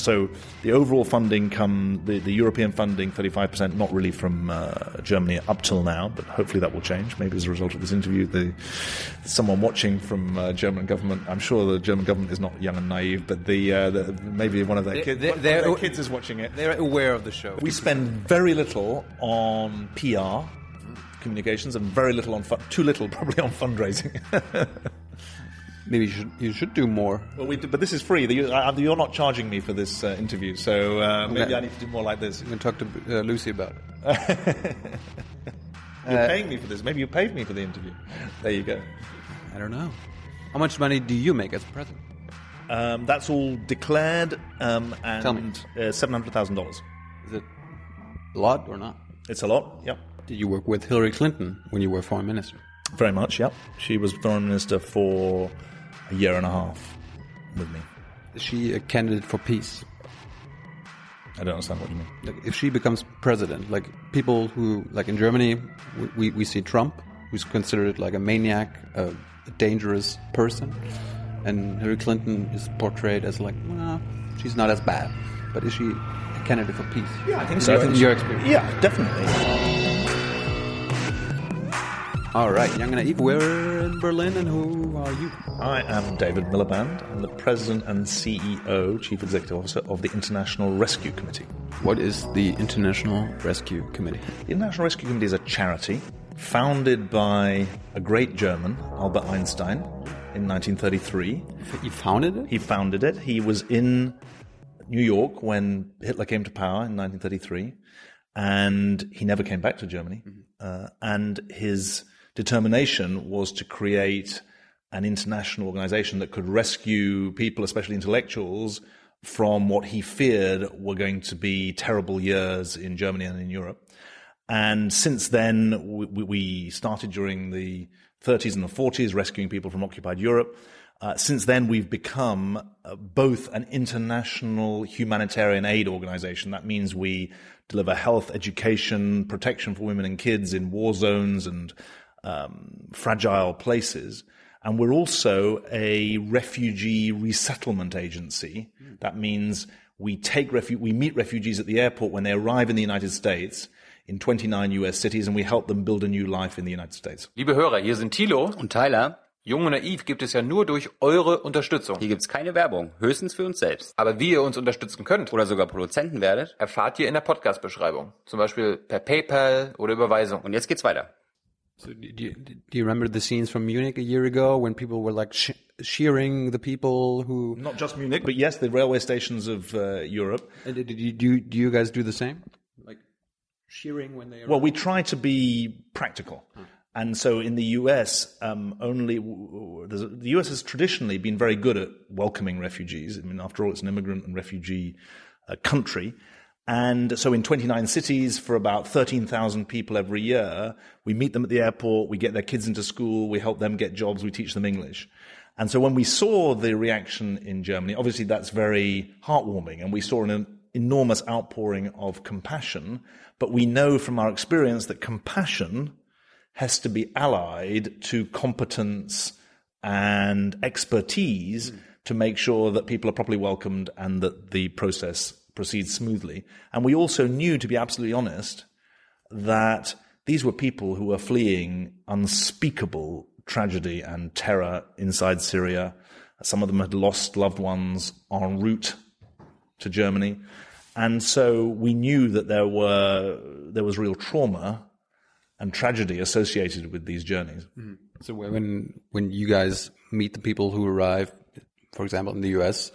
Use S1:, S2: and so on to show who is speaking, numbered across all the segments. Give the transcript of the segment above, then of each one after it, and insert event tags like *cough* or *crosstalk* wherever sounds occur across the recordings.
S1: So the overall funding come the, the European funding, 35%, not really from uh, Germany up till now, but hopefully that will change. Maybe as a result of this interview, the someone watching from uh, German government. I'm sure the German government is not young and naive, but the, uh, the maybe one of their, kids,
S2: they-
S1: one
S2: they're-
S1: their kids is watching it.
S2: They're aware of the show.
S1: We spend very little on PR communications and very little on fu- too little probably on fundraising. *laughs*
S2: Maybe you should you should do more.
S1: well, we do, but this is free. I- I- You're not charging me for this uh, interview, so uh, maybe. I need to do more like this.
S2: You can talk to uh, Lucy about it. *laughs*
S1: You're paying me for this. Maybe you paid me for the interview. There you go.
S2: I don't know. How much money do you make as a president?
S1: Um, that's all declared, um, and
S2: Tell me.
S1: Uh, seven hundred thousand dollars.
S2: Is it a lot or not?
S1: It's a lot. Yep,
S2: Did you work with Hillary Clinton when you were foreign minister?
S1: very much. Yep, she was foreign minister for a year and a half with me.
S2: Is she a candidate for peace?
S1: I don't understand what you mean.
S2: Like, if she becomes president, like people who, like in Germany, we, we, we see Trump, who's considered like a maniac, a, a dangerous person, and Hillary Clinton is portrayed as like, well, she's not as bad, but is she a candidate for peace?
S1: Yeah, I think
S2: In
S1: so.
S2: your-
S1: I think
S2: in your experience.
S1: Yeah, definitely.
S2: All right, Young and Naive, we're in Berlin, and who are you?
S1: I am David Miliband. I'm the president and CEO, chief executive officer of the International Rescue Committee.
S2: What is the International Rescue Committee?
S1: The International Rescue Committee is a charity founded by a great German, Albert Einstein, in 1933.
S2: You founded it?
S1: He founded it. He was in New York when Hitler came to power in 1933, and he never came back to Germany. Uh, and his determination was to create an international organization that could rescue people, especially intellectuals, from what he feared were going to be terrible years in Germany and in Europe. And since then, we, we- started during the 30s and the 40s, rescuing people from occupied Europe. Uh, since then, we've become uh, both an international humanitarian aid organization. That means we deliver health, education, protection for women and kids in war zones and um, fragile places. And we're also a refugee resettlement agency. That means we take refu- we meet refugees at the airport when they arrive in the United States in 29 US cities and we help them build a new life in the United States.
S3: Liebe Hörer, hier sind Thilo.
S4: Und Tyler,
S3: Jung und Naiv gibt es ja nur durch eure Unterstützung.
S4: hier gibt's keine Werbung, höchstens für uns selbst.
S3: Aber wie ihr uns unterstützen könnt,
S4: Oder sogar Produzenten werdet.
S3: erfahrt ihr in der Podcast-Beschreibung. Zum Beispiel per PayPal oder Überweisung.
S4: Und jetzt geht's weiter.
S2: So do you, do you remember the scenes from Munich a year ago when people were like sh- cheering the people who?
S1: Not just Munich, but yes, the railway stations of uh, Europe.
S2: And did you, do, you, do you guys do the same? Like cheering when they?
S1: Well, we try to be practical. And so in the US, um, only the US has traditionally been very good at welcoming refugees. I mean, after all, it's an immigrant and refugee uh, country. And so in 29 cities for about 13,000 people every year, we meet them at the airport, we get their kids into school, we help them get jobs, we teach them English. And so when we saw the reaction in Germany, obviously that's very heartwarming and we saw an enormous outpouring of compassion. But we know from our experience that compassion has to be allied to competence and expertise to make sure that people are properly welcomed and that the process proceeds smoothly. And we also knew, to be absolutely honest, that these were people who were fleeing unspeakable tragedy and terror inside Syria. Some of them had lost loved ones en route to Germany. And so we knew that there were there was real trauma and tragedy associated with these journeys. Mm-hmm.
S2: So when when you guys meet the people who arrive, for example, in the U.S.,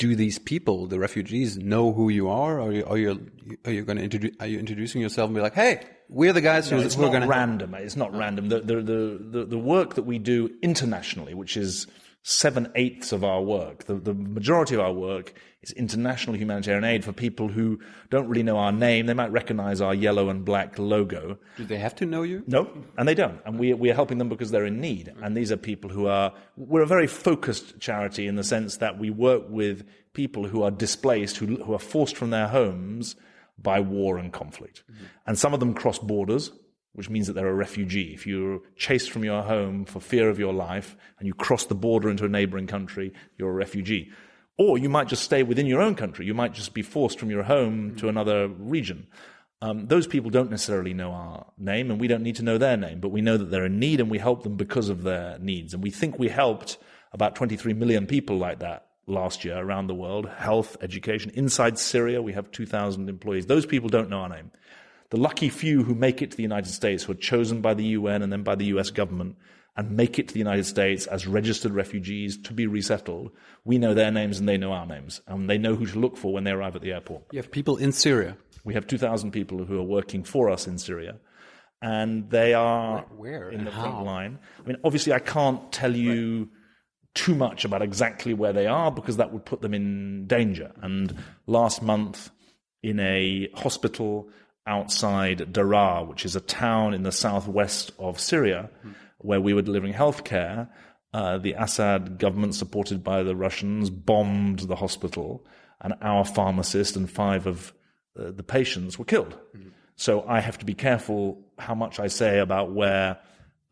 S2: do these people, the refugees, know who you are? Or are you are you, are you going to introduce? Are you introducing yourself and be like, "Hey, we're the guys who,
S1: No, it's
S2: who are going to"?
S1: random. It's not random. The, the, the, the, the work that we do internationally, which is seven eighths of our work, the, the majority of our work is international humanitarian aid for people who don't really know our name. They might recognize our yellow and black logo.
S2: Do they have to know you?
S1: No, and they don't. And we, we are helping them because they're in need. And these are people who are, we're a very focused charity in the sense that we work with people who are displaced, who, who are forced from their homes by war and conflict. And some of them cross borders, which means that they're a refugee. If you're chased from your home for fear of your life and you cross the border into a neighboring country, you're a refugee. Or you might just stay within your own country. You might just be forced from your home to another region. Um, those people don't necessarily know our name, and we don't need to know their name, but we know that they're in need, and we help them because of their needs. And we think we helped about 23 million people like that last year around the world health, education. Inside Syria, we have 2,000 employees. Those people don't know our name. The lucky few who make it to the United States, who are chosen by the UN and then by the US government, and make it to the United States as registered refugees to be resettled, we know their names and they know our names. And they know who to look for when they arrive at the airport.
S2: You have people in Syria.
S1: We have 2,000 people who are working for us in Syria. And they are
S2: Where
S1: in
S2: and
S1: the front
S2: how?
S1: line. I mean, obviously, I can't tell you too much about exactly where they are because that would put them in danger. And last month, in a hospital outside Daraa, which is a town in the southwest of Syria, hmm. Where we were delivering healthcare, uh, the Assad government, supported by the Russians, bombed the hospital, and our pharmacist and five of uh, the patients were killed. So I have to be careful how much I say about where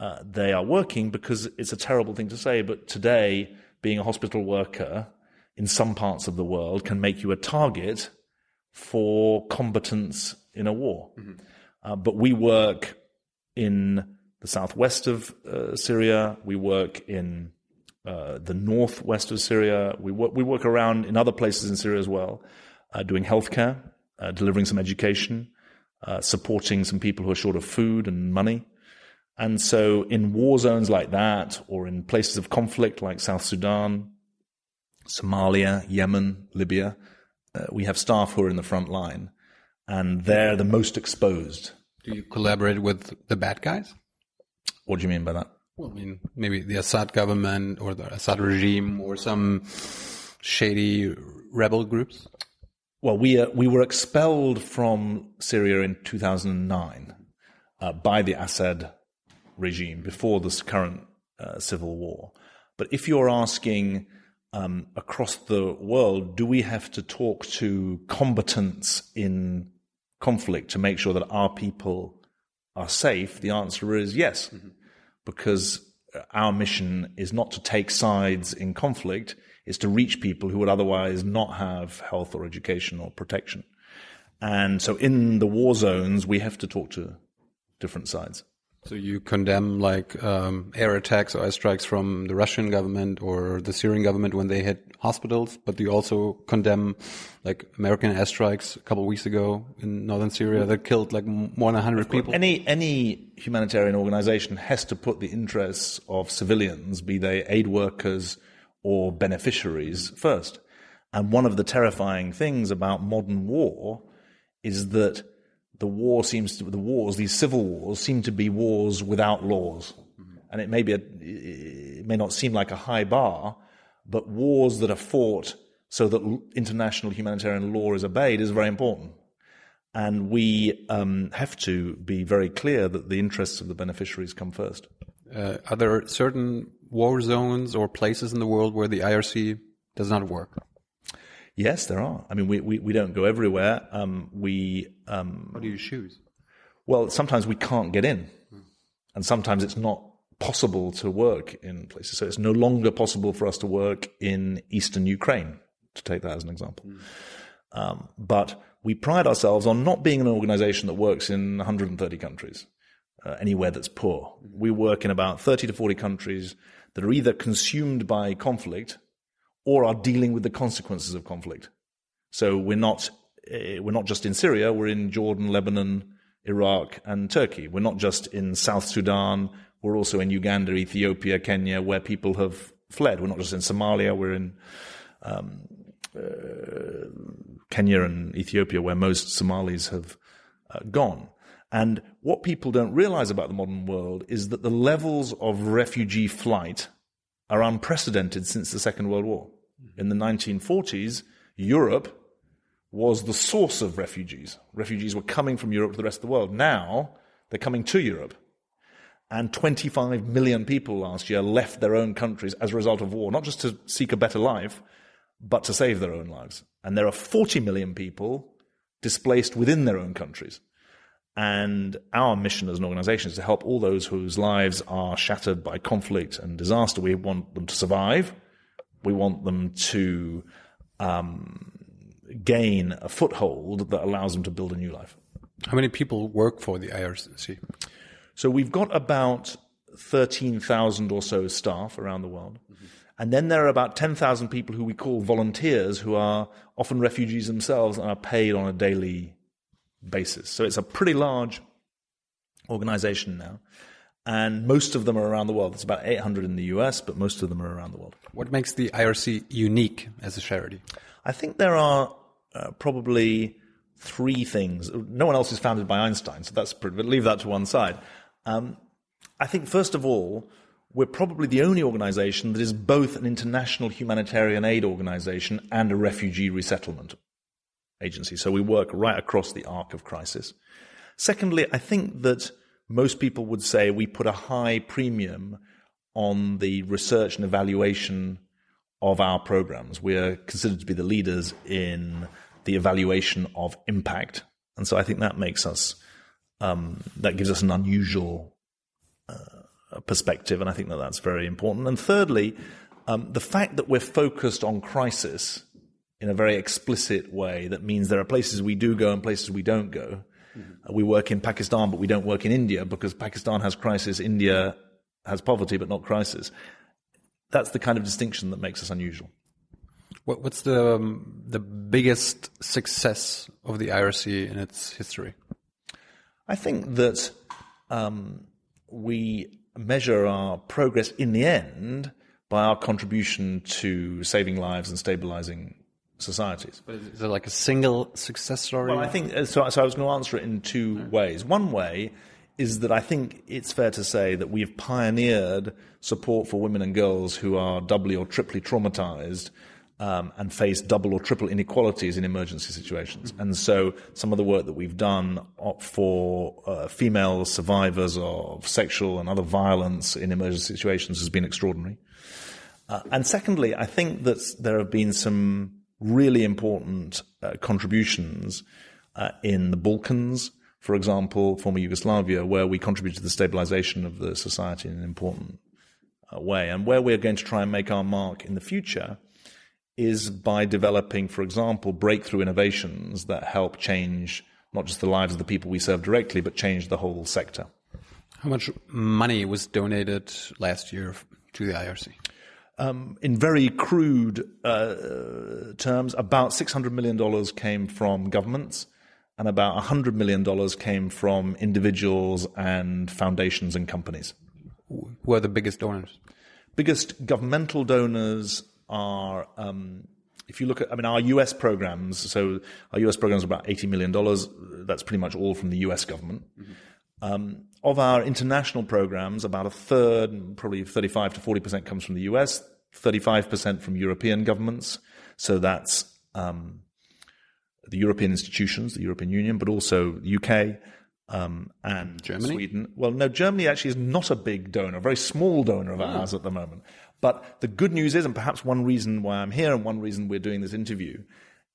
S1: uh, they are working because it's a terrible thing to say. But today, being a hospital worker in some parts of the world can make you a target for combatants in a war. Uh, but we work in the southwest of uh, Syria. We work in uh, the northwest of Syria. We work, we work around in other places in Syria as well, uh, doing healthcare, uh, delivering some education, uh, supporting some people who are short of food and money. And so, in war zones like that, or in places of conflict like South Sudan, Somalia, Yemen, Libya, uh, we have staff who are in the front line, and they're the most exposed.
S2: Do you collaborate with the bad guys?
S1: What do you mean by that?
S2: Well, I mean, maybe the Assad government or the Assad regime or some shady rebel groups.
S1: Well, we uh, we were expelled from Syria in 2009 uh, by the Assad regime before this current uh, civil war. But if you're asking um, across the world, do we have to talk to combatants in conflict to make sure that our people are safe? The answer is yes, because our mission is not to take sides in conflict, it's to reach people who would otherwise not have health or education or protection. And so in the war zones, we have to talk to different sides.
S2: So you condemn like um, air attacks or airstrikes from the Russian government or the Syrian government when they hit hospitals, but you also condemn like American airstrikes a couple of weeks ago in northern Syria that killed like more than 100 people.
S1: Any any humanitarian organization has to put the interests of civilians, be they aid workers or beneficiaries, first. And one of the terrifying things about modern war is that the war seems to the wars, these civil wars, seem to be wars without laws. And it may be a, it may not seem like a high bar, but wars that are fought so that international humanitarian law is obeyed is very important. And we um, have to be very clear that the interests of the beneficiaries come first.
S2: Uh, are there certain war zones or places in the world where the IRC does not work?
S1: Yes, there are. I mean, we, we, we don't go everywhere. Um, we, um,
S2: What do you choose?
S1: well, sometimes we can't get in. And sometimes it's not possible to work in places. So it's no longer possible for us to work in eastern Ukraine, to take that as an example. Um, but we pride ourselves on not being an organization that works in 130 countries, uh, anywhere that's poor. We work in about 30 to 40 countries that are either consumed by conflict or are dealing with the consequences of conflict. So we're not uh, we're not just in Syria. We're in Jordan, Lebanon, Iraq, and Turkey. We're not just in South Sudan. We're also in Uganda, Ethiopia, Kenya, where people have fled. We're not just in Somalia. We're in um, uh, Kenya and Ethiopia, where most Somalis have uh, gone. And what people don't realize about the modern world is that the levels of refugee flight are unprecedented since the Second World War. In the 1940s, Europe was the source of refugees. Refugees were coming from Europe to the rest of the world. Now, they're coming to Europe. And 25 million people last year left their own countries as a result of war, not just to seek a better life, but to save their own lives. And there are 40 million people displaced within their own countries. And our mission as an organization is to help all those whose lives are shattered by conflict and disaster. We want them to survive. We want them to um, gain a foothold that allows them to build a new life.
S2: How many people work for the IRC?
S1: So we've got about 13,000 or so staff around the world. And then there are about 10,000 people who we call volunteers who are often refugees themselves and are paid on a daily basis. So it's a pretty large organization now. And most of them are around the world. There's about 800 in the US, but most of them are around the world.
S2: What makes the IRC unique as a charity?
S1: I think there are uh, probably three things. No one else is founded by Einstein, so that's pretty, but leave that to one side. Um, I think, first of all, we're probably the only organization that is both an international humanitarian aid organization and a refugee resettlement agency. So we work right across the arc of crisis. Secondly, I think that most people would say we put a high premium on the research and evaluation of our programs. We are considered to be the leaders in the evaluation of impact. And so I think that makes us, um, that gives us an unusual uh, perspective. And I think that that's very important. And thirdly, um, the fact that we're focused on crisis in a very explicit way, that means there are places we do go and places we don't go. Mm-hmm. We work in Pakistan, but we don't work in India because Pakistan has crisis, India has poverty, but not crisis. That's the kind of distinction that makes us unusual.
S2: What, what's the um, the biggest success of the IRC in its history?
S1: I think that um, we measure our progress in the end by our contribution to saving lives and stabilizing societies.
S2: But is it like a single success story?
S1: Well, I think uh, so. So I was going to answer it in two ways. One way is that I think it's fair to say that we've pioneered support for women and girls who are doubly or triply traumatized um, and face double or triple inequalities in emergency situations. And so some of the work that we've done for uh, female survivors of sexual and other violence in emergency situations has been extraordinary. Uh, and secondly, I think that there have been some really important uh, contributions uh, in the Balkans, for example, former Yugoslavia, where we contributed to the stabilization of the society in an important uh, way. And where we're going to try and make our mark in the future is by developing, for example, breakthrough innovations that help change not just the lives of the people we serve directly, but change the whole sector.
S2: How much money was donated last year to the IRC?
S1: Um, in very crude uh, terms, about $600 million came from governments, and about $100 million came from individuals and foundations and companies.
S2: Who are the biggest donors?
S1: Biggest governmental donors are, um, if you look at, I mean, our US programs, so our US programs are about $80 million. That's pretty much all from the US government. Mm-hmm. Um, of our international programs, about a third, probably 35 to 40% comes from the US, 35% from European governments. So that's um, the European institutions, the European Union, but also the UK um, and
S2: Germany?
S1: Sweden. Well, no, Germany actually is not a big donor, a very small donor of ours at the moment. But the good news is, and perhaps one reason why I'm here and one reason we're doing this interview,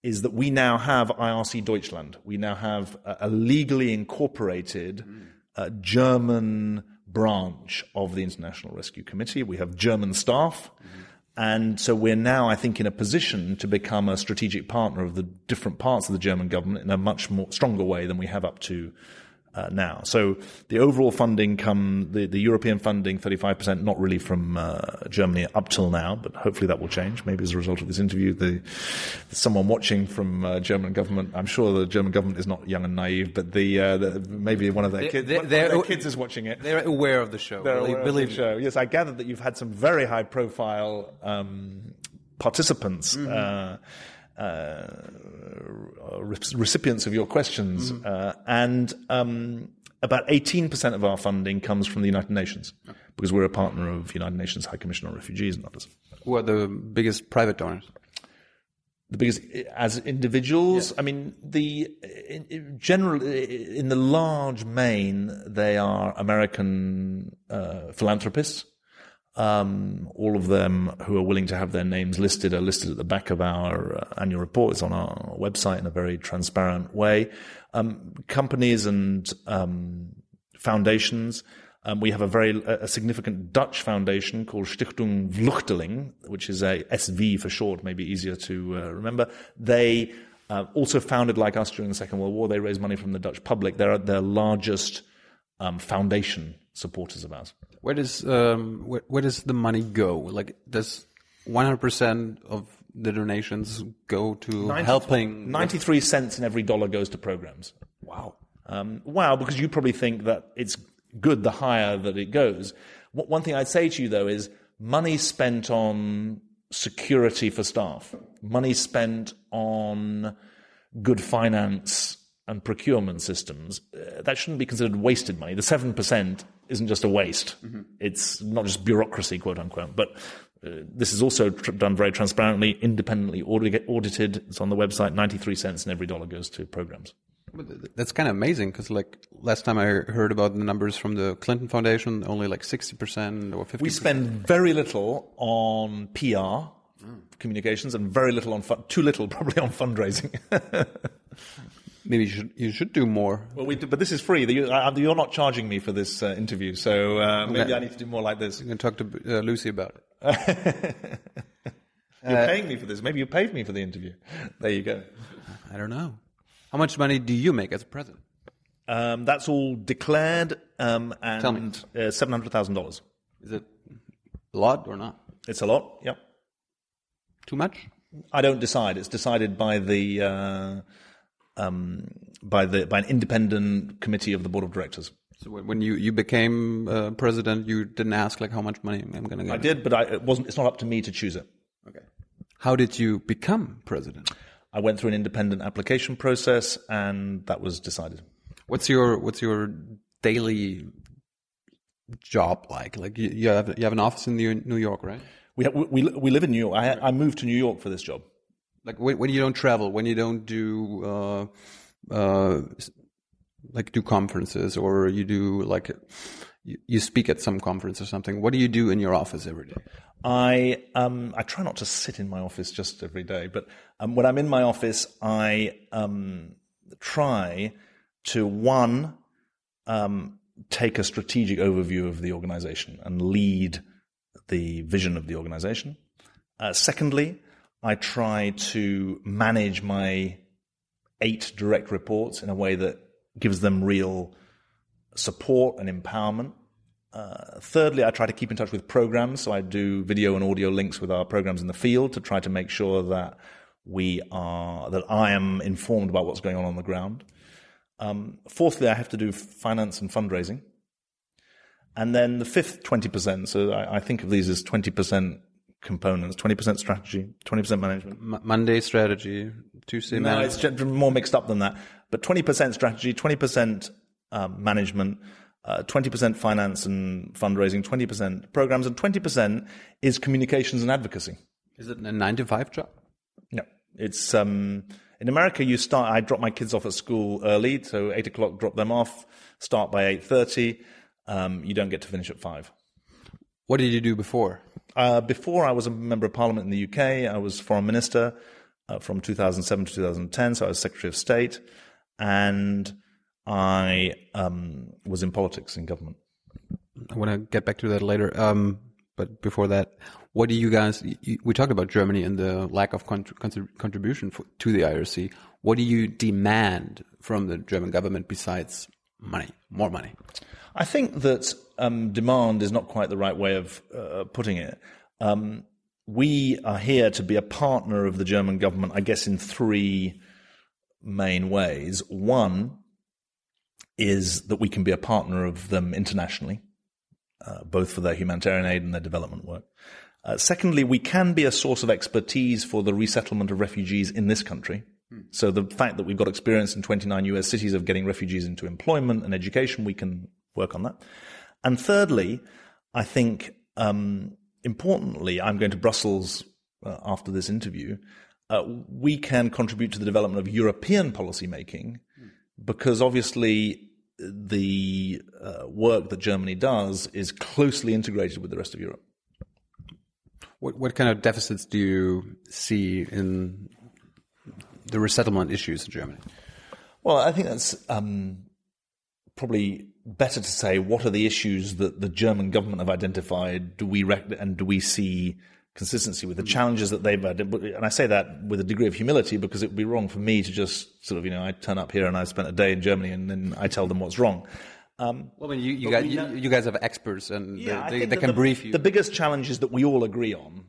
S1: is that we now have IRC Deutschland. We now have a, a legally incorporated uh, German branch of the International Rescue Committee. We have German staff. Mm-hmm. And so we're now, I think, in a position to become a strategic partner of the different parts of the German government in a much more stronger way than we have up to uh, now. So the overall funding come the, the European funding, 35%, not really from uh, Germany up till now, but hopefully that will change. Maybe as a result of this interview, the, someone watching from uh, German government, I'm sure the German government is not young and naive, but the, uh, the maybe one of their, kids, one of their kids is watching it.
S2: They're aware of the show.
S1: They're aware believe of the show. Yes, I gathered that you've had some very high profile um, participants. Mm-hmm. Uh, recipients of your questions, mm-hmm. uh, and um, about 18% of our funding comes from the United Nations because we're a partner of United Nations High Commission on Refugees and others.
S2: Who are the biggest private donors?
S1: The biggest, as individuals, I mean, the in, in general in the large main, they are American uh, philanthropists um, all of them who are willing to have their names listed are listed at the back of our uh, annual report. It's on our website in a very transparent way. Um, companies and um, foundations, Um, we have a very a significant Dutch foundation called Stichting Vluchteling, which is a SV for short, maybe easier to uh, remember. They uh, also founded like us during the Second World War. They raised money from the Dutch public. They're their largest um, foundation supporters of ours.
S2: Where does um, where, where does the money go? Like, does one hundred percent of the donations go to
S1: 90
S2: helping?
S1: 93 cents in every dollar goes to programs.
S2: Wow.
S1: Um, wow, because you probably think that it's good the higher that it goes. Wh- One thing I'd say to you though is money spent on security for staff, money spent on good finance and procurement systems, uh, that shouldn't be considered wasted money. The 7% isn't just a waste. It's not just bureaucracy, quote unquote, but uh, this is also tr- done very transparently, independently audit- audited. It's on the website. 93 cents in every dollar goes to programs.
S2: That's kind of amazing because, like, last time I heard about the numbers from the Clinton Foundation, only like sixty percent or fifty.
S1: We spend very little on PR communications and very little on fun- too little *laughs* probably on fundraising. *laughs*
S2: Maybe you should you should do more.
S1: well, we do, but this is free. You're not charging me for this uh, interview, so uh, maybe
S2: Okay.
S1: I need to do more like this.
S2: You can talk to uh, Lucy about it. *laughs*
S1: You're paying me for this. Maybe you paid me for the interview. There you go.
S2: I don't know. How much money do you make as a president?
S1: Um, that's all declared, um,
S2: Tell me.
S1: and uh, seven hundred thousand dollars.
S2: Is it a lot or not?
S1: It's a lot. Yep.
S2: Too much?
S1: I don't decide. It's decided by the uh, um, by the by an independent committee of the board of directors.
S2: So when you you became uh, president, you didn't ask like how much money I'm going to get.
S1: I did, but I, it wasn't. It's not up to me to choose it.
S2: Okay. How did you become president?
S1: I went through an independent application process, and that was decided.
S2: What's your what's your daily job like? Like you, you have you have an office in New York, right?
S1: We we we, we live in New York. I, I moved to New York for this job.
S2: Like when, when you don't travel, when you don't do uh, uh, like do conferences or you do like you, you speak at some conference or something. What do you do in your office every day?
S1: I um I try not to sit in my office just every day, but um, when I'm in my office, I um try to one um take a strategic overview of the organization and lead the vision of the organization. Uh, secondly, I try to manage my eight direct reports in a way that gives them real support and empowerment. Uh, thirdly, I try to keep in touch with programs. So I do video and audio links with our programs in the field to try to make sure that we are, that I am informed about what's going on on the ground. Um, fourthly, I have to do finance and fundraising. And then the fifth 20%, so I, I think of these as 20% components, 20% strategy, 20% management.
S2: M- Monday strategy, Tuesday
S1: No,
S2: management.
S1: it's more mixed up than that. But 20% strategy, 20% um, management, uh, 20% finance and fundraising, 20% programs, and 20% is communications and advocacy.
S2: Is it a nine to five job?
S1: No, it's um, in America. You start. I drop my kids off at school early, so eight o'clock. Drop them off. Start by eight thirty. Um, you don't get to finish at five.
S2: What did you do before?
S1: Uh, before I was a member of parliament in the UK, I was foreign minister uh, from 2007 to 2010. So I was secretary of state, and I um, was in politics in government.
S2: I want to get back to that later. Um, but before that, what do you guys? You, we talked about Germany and the lack of contr- contr- contribution for, to the IRC. What do you demand from the German government besides money, more money?
S1: I think that um, demand is not quite the right way of uh, putting it. Um, we are here to be a partner of the German government, I guess, in three main ways. One is that we can be a partner of them internationally, uh, both for their humanitarian aid and their development work. Uh, secondly, we can be a source of expertise for the resettlement of refugees in this country. So the fact that we've got experience in 29 US cities of getting refugees into employment and education, we can work on that. And thirdly, I think um, importantly, I'm going to Brussels uh, after this interview. Uh, we can contribute to the development of European policy making because obviously the uh, work that Germany does is closely integrated with the rest of Europe.
S2: What what kind of deficits do you see in the resettlement issues in Germany?
S1: Well, I think that's um, probably better to say what are the issues that the German government have identified. Do we rec- and do we see consistency with the hmm. challenges that they've had? And I say that with a degree of humility because it would be wrong for me to just sort of you know I turn up here and I spent a day in Germany and then I tell them what's wrong.
S2: Um, well, I mean, you, you, guys,
S1: we
S2: you, you guys have experts and
S1: I
S2: they, they, they can
S1: the,
S2: brief you.
S1: The biggest challenges that we all agree on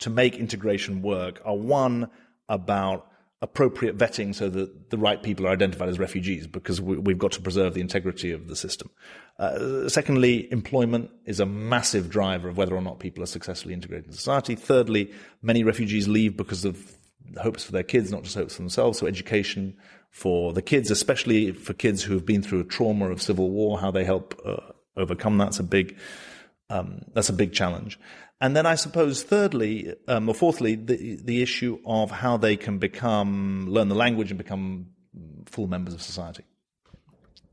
S1: to make integration work are one about appropriate vetting so that the right people are identified as refugees because we, we've got to preserve the integrity of the system. Uh, secondly, employment is a massive driver of whether or not people are successfully integrated in society. Thirdly, many refugees leave because of hopes for their kids, not just hopes for themselves. So education for the kids, especially for kids who have been through a trauma of civil war, how they help uh, overcome that's a big um, that's a big challenge. And then I suppose thirdly um, or fourthly, the the issue of how they can become learn the language and become full members of society.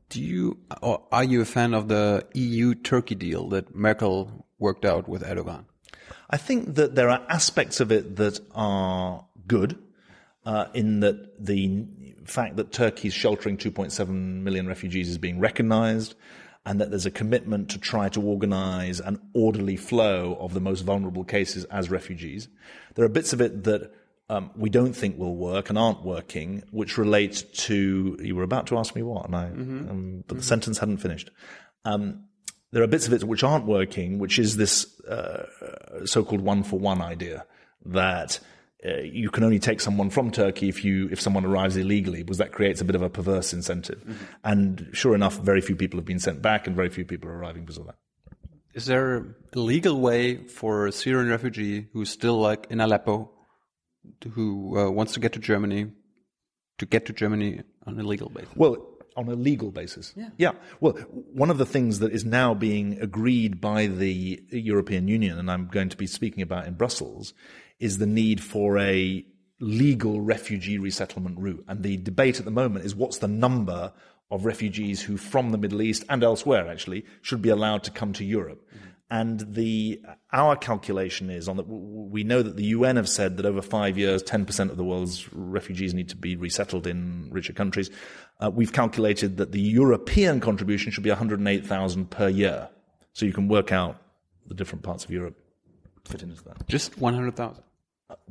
S2: Do you or are you a fan of the EU Turkey deal that Merkel worked out with Erdogan?
S1: I think that there are aspects of it that are good, uh, in that the fact that Turkey's sheltering 2.7 million refugees is being recognized, and that there's a commitment to try to organize an orderly flow of the most vulnerable cases as refugees. There are bits of it that um, we don't think will work and aren't working, which relate to you were about to ask me what, and I, um, but the sentence hadn't finished. Um, there are bits of it which aren't working, which is this uh, so-called one-for-one idea that uh, you can only take someone from Turkey if you if someone arrives illegally, because that creates a bit of a perverse incentive. And sure enough, very few people have been sent back, and very few people are arriving because of that.
S2: Is there a legal way for a Syrian refugee who's still like in Aleppo, who uh, wants to get to Germany, to get to Germany on a legal basis?
S1: Well, on a legal basis. Yeah. Yeah. Well, one of the things that is now being agreed by the European Union, and I'm going to be speaking about in Brussels, is the need for a legal refugee resettlement route. And the debate at the moment is what's the number of refugees who from the Middle East and elsewhere actually should be allowed to come to Europe. And the our calculation is on that we know that the UN have said that over five years, 10% of the world's refugees need to be resettled in richer countries. Uh, we've calculated that the European contribution should be 108,000 per year. So you can work out the different parts of Europe fit into that
S2: Just 100,000.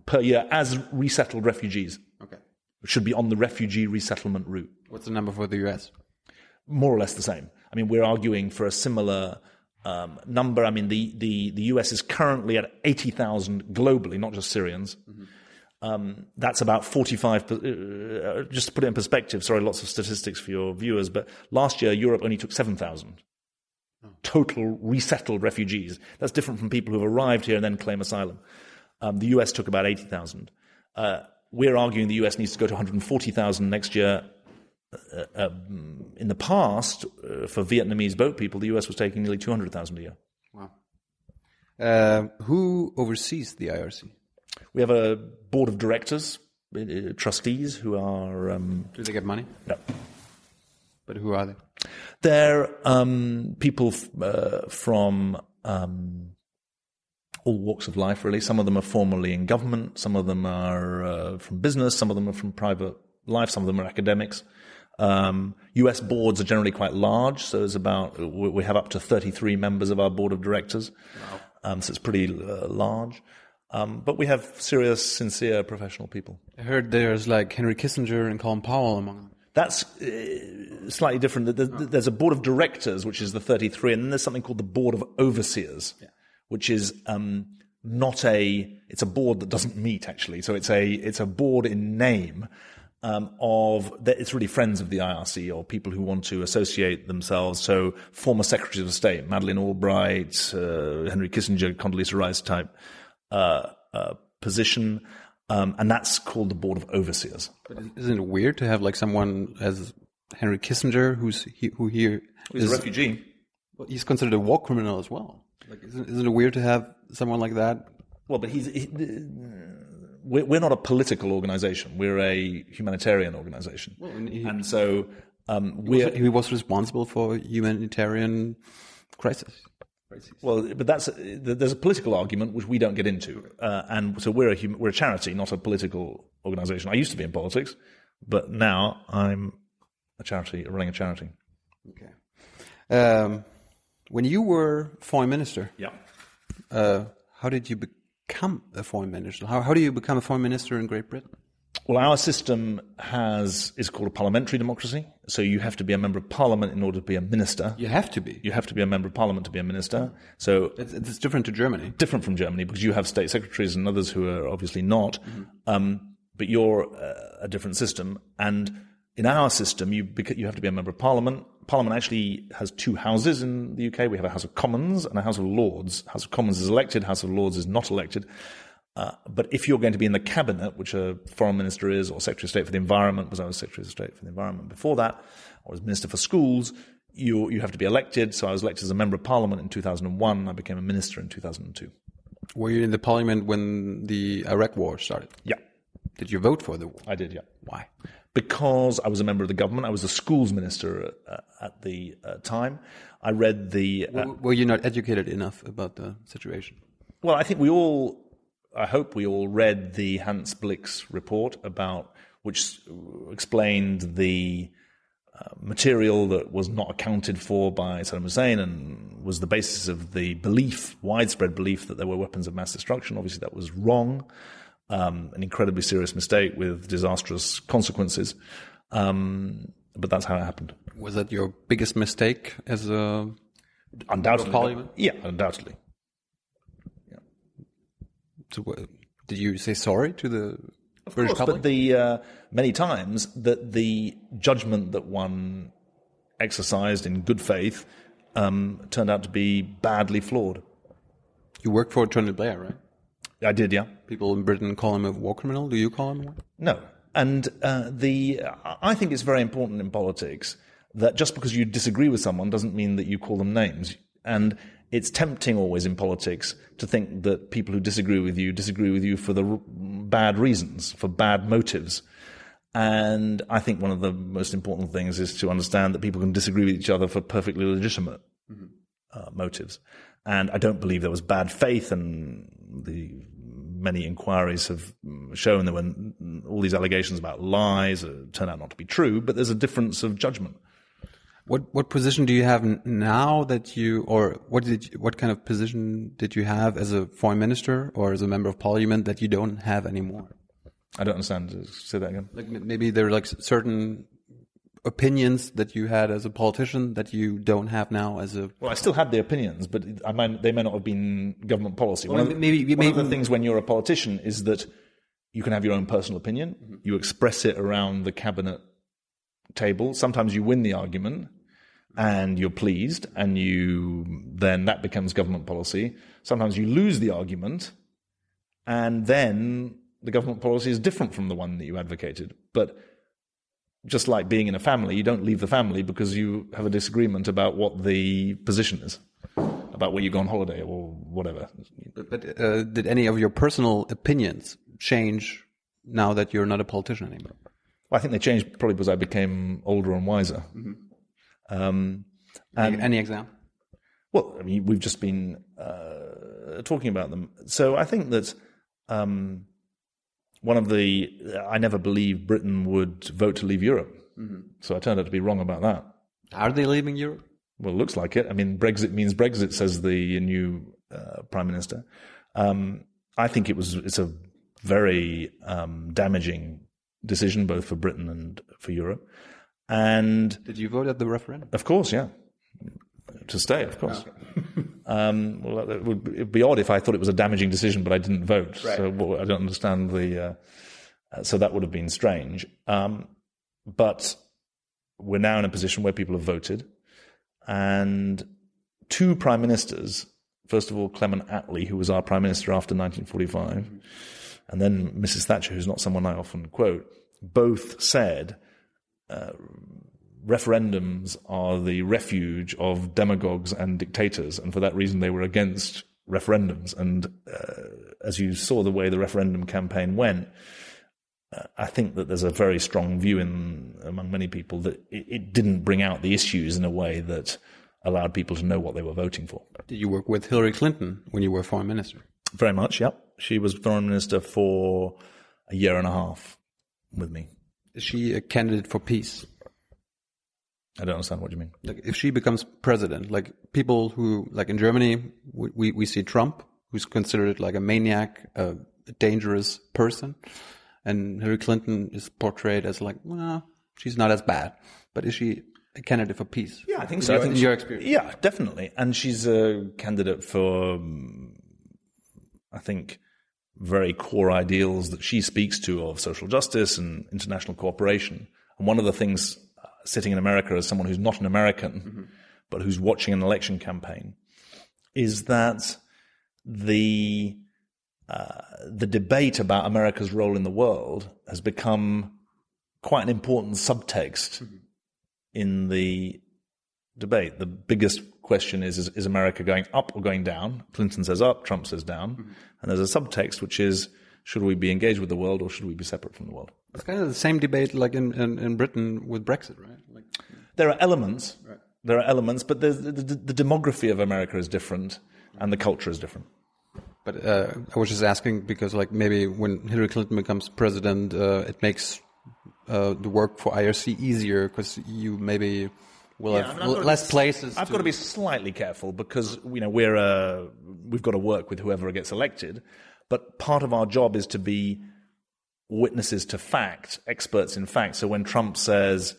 S1: Per year as resettled refugees.
S2: Okay.
S1: Should be on the refugee resettlement route.
S2: What's the number for the US?
S1: more or less the same. I mean, we're arguing for a similar um, number. I mean, the, the, the US is currently at 80,000 globally, not just Syrians. Um, that's about 45, per- uh, just to put it in perspective, sorry, lots of statistics for your viewers, but last year Europe only took 7,000 total resettled refugees. That's different from people who've arrived here and then claim asylum. Um, the US took about 80,000. Uh, we're arguing the US needs to go to 140,000 next year. Uh, um, in the past, uh, for Vietnamese boat people, the US was taking nearly 200,000 a year.
S2: Wow. Uh, who oversees the IRC?
S1: We have a board of directors, uh, trustees, who are. Um,
S2: Do they get money?
S1: no.
S2: But who are they?
S1: They're um, people f- uh, from um, all walks of life, really. Some of them are formerly in government, some of them are uh, from business, some of them are from private life, some of them are academics. Um, US boards are generally quite large, so there's about we have up to 33 members of our board of directors. Um, so it's pretty uh, large. Um, but we have serious, sincere, professional people.
S2: I heard there's like Henry Kissinger and Colin Powell among them.
S1: That's uh, slightly different. There- there- There's a board of directors, which is the 33, and then there's something called the board of overseers, which is um, not a. It's a board that doesn't meet actually. So it's a it's a board in name um, of. that It's really friends of the IRC or people who want to associate themselves. So former secretaries of state, Madeleine Albright, uh, Henry Kissinger, Condoleezza Rice type uh, uh, position. Um, and that's called the Board of Overseers.
S2: But isn't it weird to have like someone as Henry Kissinger, who's he, who here
S1: He's
S2: is-
S1: a refugee.
S2: well, he's considered a war criminal as well. Like, isn't, isn't it weird to have someone like that?
S1: Well, but he's. He, we're, we're not a political organization. We're a humanitarian organization.
S2: and he-
S1: and so um, we're.
S2: He was responsible for humanitarian crisis.
S1: Well, but that's there's a political argument which we don't get into, uh, and so we're a hum, we're a charity, not a political organization. I used to be in politics, but now I'm a charity running a charity.
S2: Okay. Um, when you were foreign minister,
S1: Yeah.
S2: uh, how did you become a foreign minister? How, how do you become a foreign minister in Great Britain?
S1: Well, our system has is called a parliamentary democracy. So you have to be a member of parliament in order to be a minister.
S2: You have to be.
S1: You have to be a member of parliament to be a minister. So
S2: It's, it's different to Germany.
S1: different from Germany because you have state secretaries and others who are obviously not. Um, but you're uh, a different system. And in our system, you bec- you have to be a member of Parliament. Parliament actually has two houses in the UK. We have a House of Commons and a House of Lords. House of Commons is elected. House of Lords is not elected. Uh, but if you're going to be in the cabinet, which a foreign minister is, or secretary of state for the environment, because I was secretary of state for the environment before that, or as minister for schools, you you have to be elected. So I was elected as a member of parliament in 2001. I became a minister in 2002.
S2: Were you in the parliament when the Iraq war started?
S1: Yeah,
S2: Did you vote for the war?
S1: I did. Yeah,
S2: Why?
S1: Because I was a member of the government. I was a schools minister uh, at the uh, time. I read the. Uh,
S2: Were you not educated enough about the situation?
S1: Well, I think we all, I hope we all read the Hans Blix report about which explained the uh, material that was not accounted for by Saddam Hussein and was the basis of the belief, widespread belief, that there were weapons of mass destruction. Obviously, that was wrong, um, an incredibly serious mistake with disastrous consequences. Um, but that's how it happened.
S2: Was that your biggest mistake as a
S1: Undoubtedly.
S2: Parliament?
S1: Yeah, undoubtedly.
S2: to, uh, did you say sorry to the British
S1: course,
S2: public?
S1: but the uh, many times that the judgment that one exercised in good faith um, turned out to be badly flawed.
S2: you worked for Tony Blair, right?
S1: I did, yeah.
S2: People in Britain call him a war criminal. Do you call him one?
S1: No, and uh, the I think it's very important in politics that just because you disagree with someone doesn't mean that you call them names. And it's tempting always in politics to think that people who disagree with you disagree with you for the r- bad reasons, for bad motives. And I think one of the most important things is to understand that people can disagree with each other for perfectly legitimate uh, motives. And I don't believe there was bad faith, and the many inquiries have shown that when all these allegations about lies uh, turn out not to be true, but there's a difference of judgment.
S2: What what position do you have now that you, or what did you, what kind of position did you have as a foreign minister or as a member of parliament that you don't have anymore?
S1: I don't understand. Say that again.
S2: Like maybe there are like certain opinions that you had as a politician that you don't have now as a.
S1: Well, I still had the opinions, but I might, they may not have been government policy. one of
S2: maybe-
S1: one
S2: maybe-
S1: of the things when you're a politician is that you can have your own personal opinion. Mm-hmm. You express it around the cabinet table. Sometimes you win the argument and you're pleased, and you then that becomes government policy. Sometimes you lose the argument, and then the government policy is different from the one that you advocated. But just like being in a family, you don't leave the family because you have a disagreement about what the position is, about where you go on holiday or whatever.
S2: But, but uh, did any of your personal opinions change now that you're not a politician anymore?
S1: Well, I think they changed probably because I became older and wiser. Um,
S2: Any, any example?
S1: well, I mean, we've just been uh, talking about them. So I think that um, one of the I never believed Britain would vote to leave Europe. So I turned out to be wrong about that.
S2: Are they leaving Europe?
S1: Well, it looks like it. I mean, Brexit means Brexit, says the new uh, prime minister. Um, I think it was it's a very um, damaging decision both for Britain and for Europe. And
S2: Did you vote at the referendum?
S1: of course, yeah, to stay, of course. *laughs* um, well, it would be odd if I thought it was a damaging decision, but I didn't vote. So well, I don't understand the. Uh, uh, so that would have been strange. Um, but we're now in a position where people have voted, and two prime ministers. First of all, Clement Attlee, who was our prime minister after 1945, and then Mrs. Thatcher, who's not someone I often quote, both said referendums are the refuge of demagogues and dictators, and for that reason they were against referendums. And uh, as you saw the way the referendum campaign went, uh, I think that there's a very strong view in among many people that it, it didn't bring out the issues in a way that allowed people to know what they were voting for.
S2: Did you work with Hillary Clinton when you were foreign minister?
S1: Very much, yep. She was foreign minister for a year and a half with me.
S2: Is she a candidate for peace?
S1: I don't understand what you mean.
S2: Like if she becomes president, like people who, like in Germany, we, we, we see Trump, who's considered like a maniac, a dangerous person. And Hillary Clinton is portrayed as like, well, she's not as bad. But is she a candidate for peace?
S1: Yeah, I think so.
S2: your-
S1: I think
S2: in
S1: she-
S2: your experience.
S1: Yeah, definitely. And she's a candidate for, um, I think, very core ideals that she speaks to of social justice and international cooperation. And one of the things sitting in America as someone who's not an American, but who's watching an election campaign, is that the uh, the debate about America's role in the world has become quite an important subtext in the debate. The biggest question is, is is America going up or going down? Clinton says up, Trump says down, and there's a subtext which is should we be engaged with the world or should we be separate from the world?
S2: It's kind of the same debate like in, in, in Britain with Brexit, right?
S1: There are elements. There are elements, but the, the, the demography of America is different, and the culture is different.
S2: But uh, I was just asking because, like, maybe when Hillary Clinton becomes president, uh, it makes uh, the work for IRC easier because you maybe will
S1: Yeah,
S2: have
S1: I mean, I've got to
S2: less
S1: be-
S2: places.
S1: I've
S2: to,
S1: got to be slightly careful because you know we're uh, we've got to work with whoever gets elected, but part of our job is to be witnesses to fact, experts in fact. So when Trump says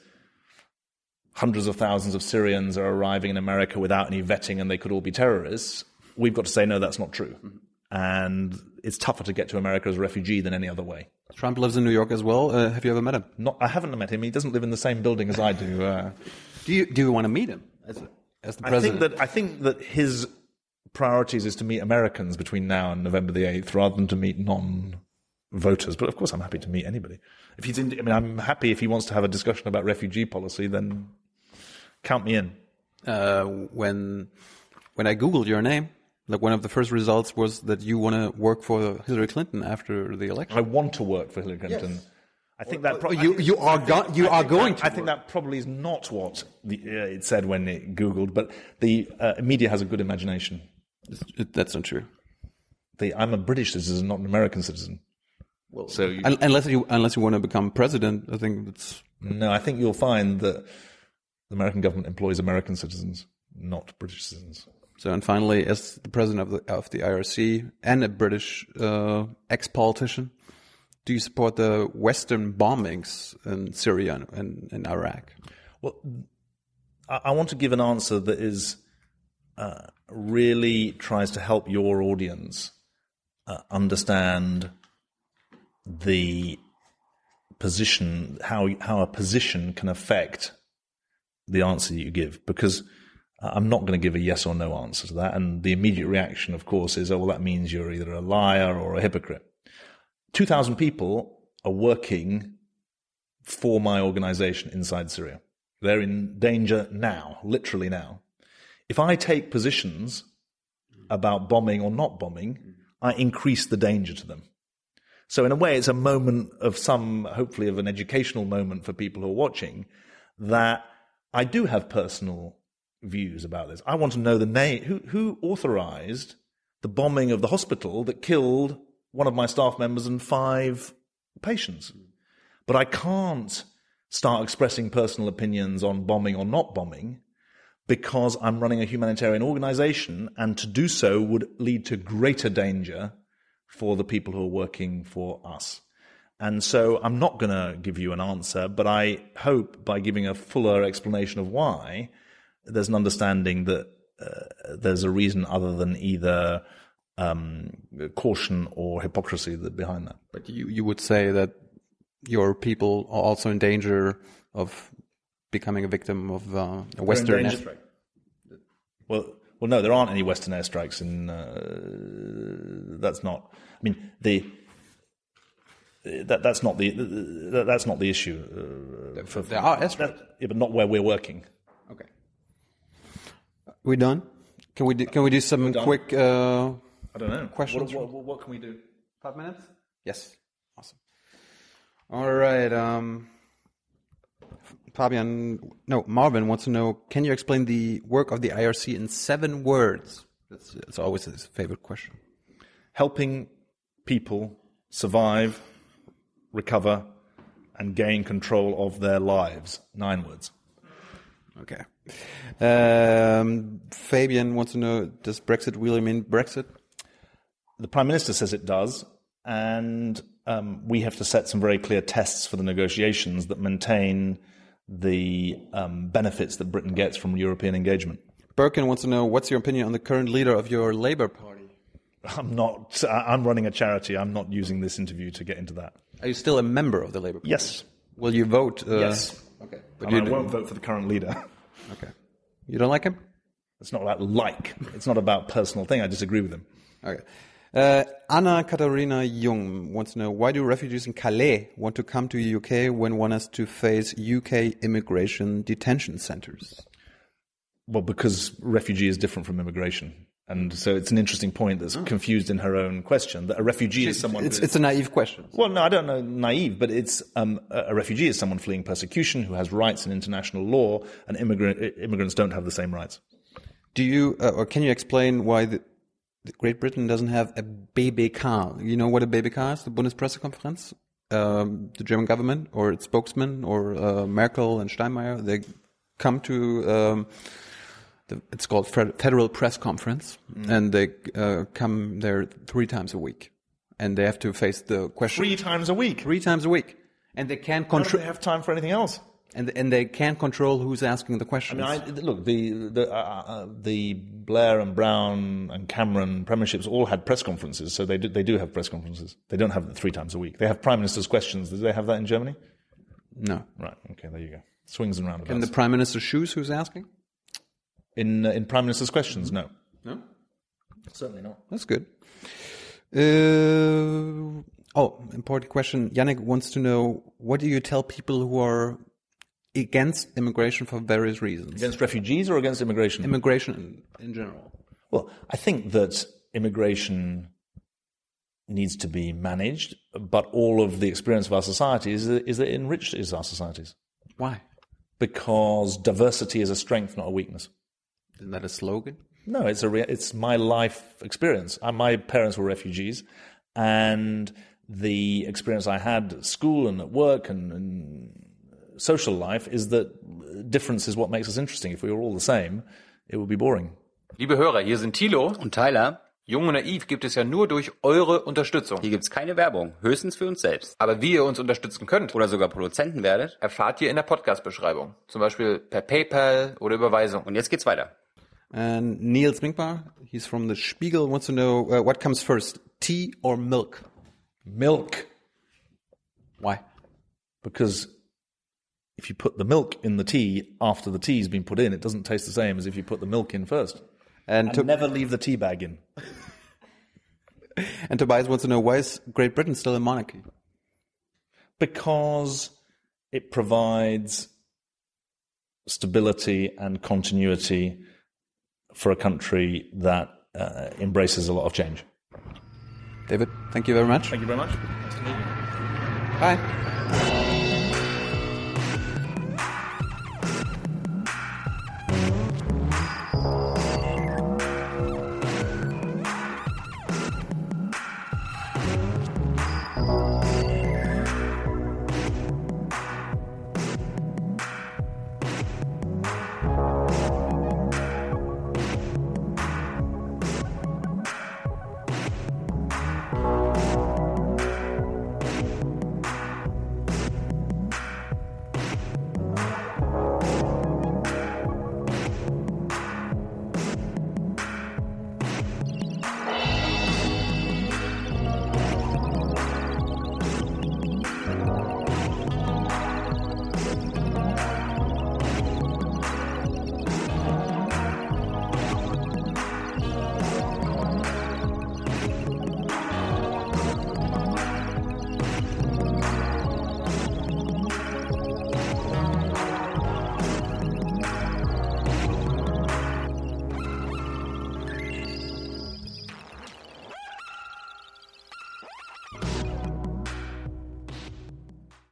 S1: hundreds of thousands of Syrians are arriving in America without any vetting and they could all be terrorists, we've got to say no, that's not true. And it's tougher to get to America as a refugee than any other way.
S2: Trump lives in New York as well. Uh, have you ever met him?
S1: Not, I haven't met him. He doesn't live in the same building as I do. Uh,
S2: Do you do you want to meet him as as the
S1: I think
S2: president?
S1: that I think that his priorities is to meet Americans between now and November the eighth, rather than to meet non-voters. But of course, I'm happy to meet anybody. If he's, in, I mean, I'm happy if he wants to have a discussion about refugee policy. Then count me in.
S2: uh, when when I googled your name, like one of the first results was that you want to work for Hillary Clinton after the election.
S1: I want to work for Hillary Clinton. I think that pro-
S2: you-
S1: think-
S2: you are go-
S1: think-
S2: you
S1: I
S2: are going
S1: that-
S2: to
S1: I think that probably is not what the, uh, it said when it googled. But the uh, media has a good imagination.
S2: It- That's not true.
S1: The, I'm a British citizen, not an American citizen. Well, so you,
S2: Unless you unless you want to become president, I think that's
S1: No, I think you'll find that the American government employs American citizens, not British citizens.
S2: so. And finally, as the president of the of the IRC and a British uh, ex politician, do you support the Western bombings in Syria and, and, Iraq?
S1: Well, I, I want to give an answer that is uh, really tries to help your audience uh, understand the position, how how a position can affect the answer you give, because I'm not going to give a yes or no answer to that. And the immediate reaction, of course, is, oh, well, that means you're either a liar or a hypocrite. 2,000 people are working for my organization inside Syria. They're in danger now, literally now. If I take positions about bombing or not bombing, I increase the danger to them. So in a way, it's a moment of some, hopefully of an educational moment for people who are watching that I do have personal views about this. I want to know the name, who, who authorized the bombing of the hospital that killed one of my staff members and five patients. But I can't start expressing personal opinions on bombing or not bombing because I'm running a humanitarian organization, and to do so would lead to greater danger for the people who are working for us. And so I'm not going to give you an answer, but I hope by giving a fuller explanation of why, there's an understanding that uh, there's a reason other than either um, caution or hypocrisy that behind that.
S2: But you, you would say that your people are also in danger of becoming a victim of uh, a Western airstrike.
S1: Well, well, no, there aren't any Western airstrikes and Uh, that's not. I mean, the that that's not the that, that's not the issue. Uh, for,
S2: There are airstrikes.
S1: that- yeah, but not where we're working.
S2: Okay. We done? Can we do, can we do some quick uh,
S1: I don't know.
S2: Questions
S1: What, what, what can we do?
S2: five minutes? Yes. Awesome. All right. Um, Fabian, no, Marvin wants to know: Can you explain the work of the IRC in seven words? That's, that's always his favorite question.
S1: Helping people survive, recover, and gain control of their lives. Nine words.
S2: Okay. Um, Fabian wants to know: Does Brexit really mean Brexit?
S1: The Prime Minister says it does, and um, we have to set some very clear tests for the negotiations that maintain the um, benefits that Britain gets from European engagement.
S2: Birkin wants to know: What's your opinion on the current leader of your Labour Party?
S1: I'm not. I'm running a charity. I'm not using this interview to get into that.
S2: Are you still a member of the Labour Party?
S1: Yes.
S2: Will you vote? Uh,
S1: Yes.
S2: Okay. But
S1: And
S2: you
S1: I won't vote for the current leader. *laughs*
S2: Okay. You don't like him?
S1: It's not about like. It's not about personal thing. I disagree with him.
S2: Okay. Uh, Anna Katharina Jung wants to know why do refugees in Calais want to come to the UK when one has to face UK immigration detention centres?
S1: Well, because refugee is different from immigration. And so it's an interesting point that's confused in her own question that a refugee is someone.
S2: It's,
S1: who-
S2: it's a naive question.
S1: well, no, I don't know naive, but it's um, a refugee is someone fleeing persecution who has rights in international law, and immigrant, immigrants don't have the same rights.
S2: Do you, uh, or can you explain why the, the Great Britain doesn't have a BPK? You know what a BPK is? The Bundespressekonferenz? Um, the German government or its spokesman or uh, Merkel and Steinmeier, they come to, um, the, it's called Federal Press Conference, and they uh, come there three times a week. And they have to face the question
S1: Three times a week.
S2: three times a week. And they can't control,
S1: they have time for anything else?
S2: and, and they can't control who's asking the questions.
S1: I mean, I, look, the the, uh, uh, the Blair and Brown and Cameron premierships all had press conferences, so they do, they do have press conferences. They don't have them three times a week. They have prime minister's questions. Do they have that in Germany?
S2: no.
S1: Right. Okay. There you go. Swings and roundabouts.
S2: And the prime minister's shoes, who's asking?
S1: In uh, in prime minister's questions, no.
S2: No.
S1: Certainly not.
S2: That's good. Uh, oh, important question. Yannick wants to know what do you tell people who are against immigration for various reasons?
S1: Against refugees or against immigration?
S2: immigration in, in general.
S1: Well, I think that immigration needs to be managed, but all of the experience of our society is that, is that it enriches our societies
S2: Why?
S1: because diversity is a strength, not a weakness.
S2: Isn't that a slogan?
S1: No, it's a it's my life experience. Uh, my parents were refugees, and the experience I had at school and at work and, and social life is that difference is what makes us interesting. If we were all the same, it would be boring.
S3: Liebe Hörer, hier sind Thilo.
S4: Und Tyler,
S3: Jung und Naiv gibt es ja nur durch eure Unterstützung.
S4: hier gibt's keine Werbung, höchstens für uns selbst.
S3: Aber wie ihr uns unterstützen könnt,
S4: Oder sogar Produzenten werdet.
S3: erfahrt ihr in der Podcast-Beschreibung. Zum Beispiel per PayPal oder Überweisung.
S4: Und jetzt geht's weiter.
S2: And Neil Sminkbar, he's from the Spiegel, wants to know uh, what comes first, tea or milk?
S1: Milk,
S2: Why?
S1: because if you put the milk in the tea after the tea's been put in, it doesn't taste the same as if you put the milk in first.
S2: And,
S1: And
S2: to,
S1: never leave the tea bag in. *laughs*
S2: and Tobias wants to know why is Great Britain still a monarchy?
S1: because it provides stability and continuity for a country that uh, embraces a lot of change.
S2: David, thank you very much.
S1: Thank you very much.
S2: Bye.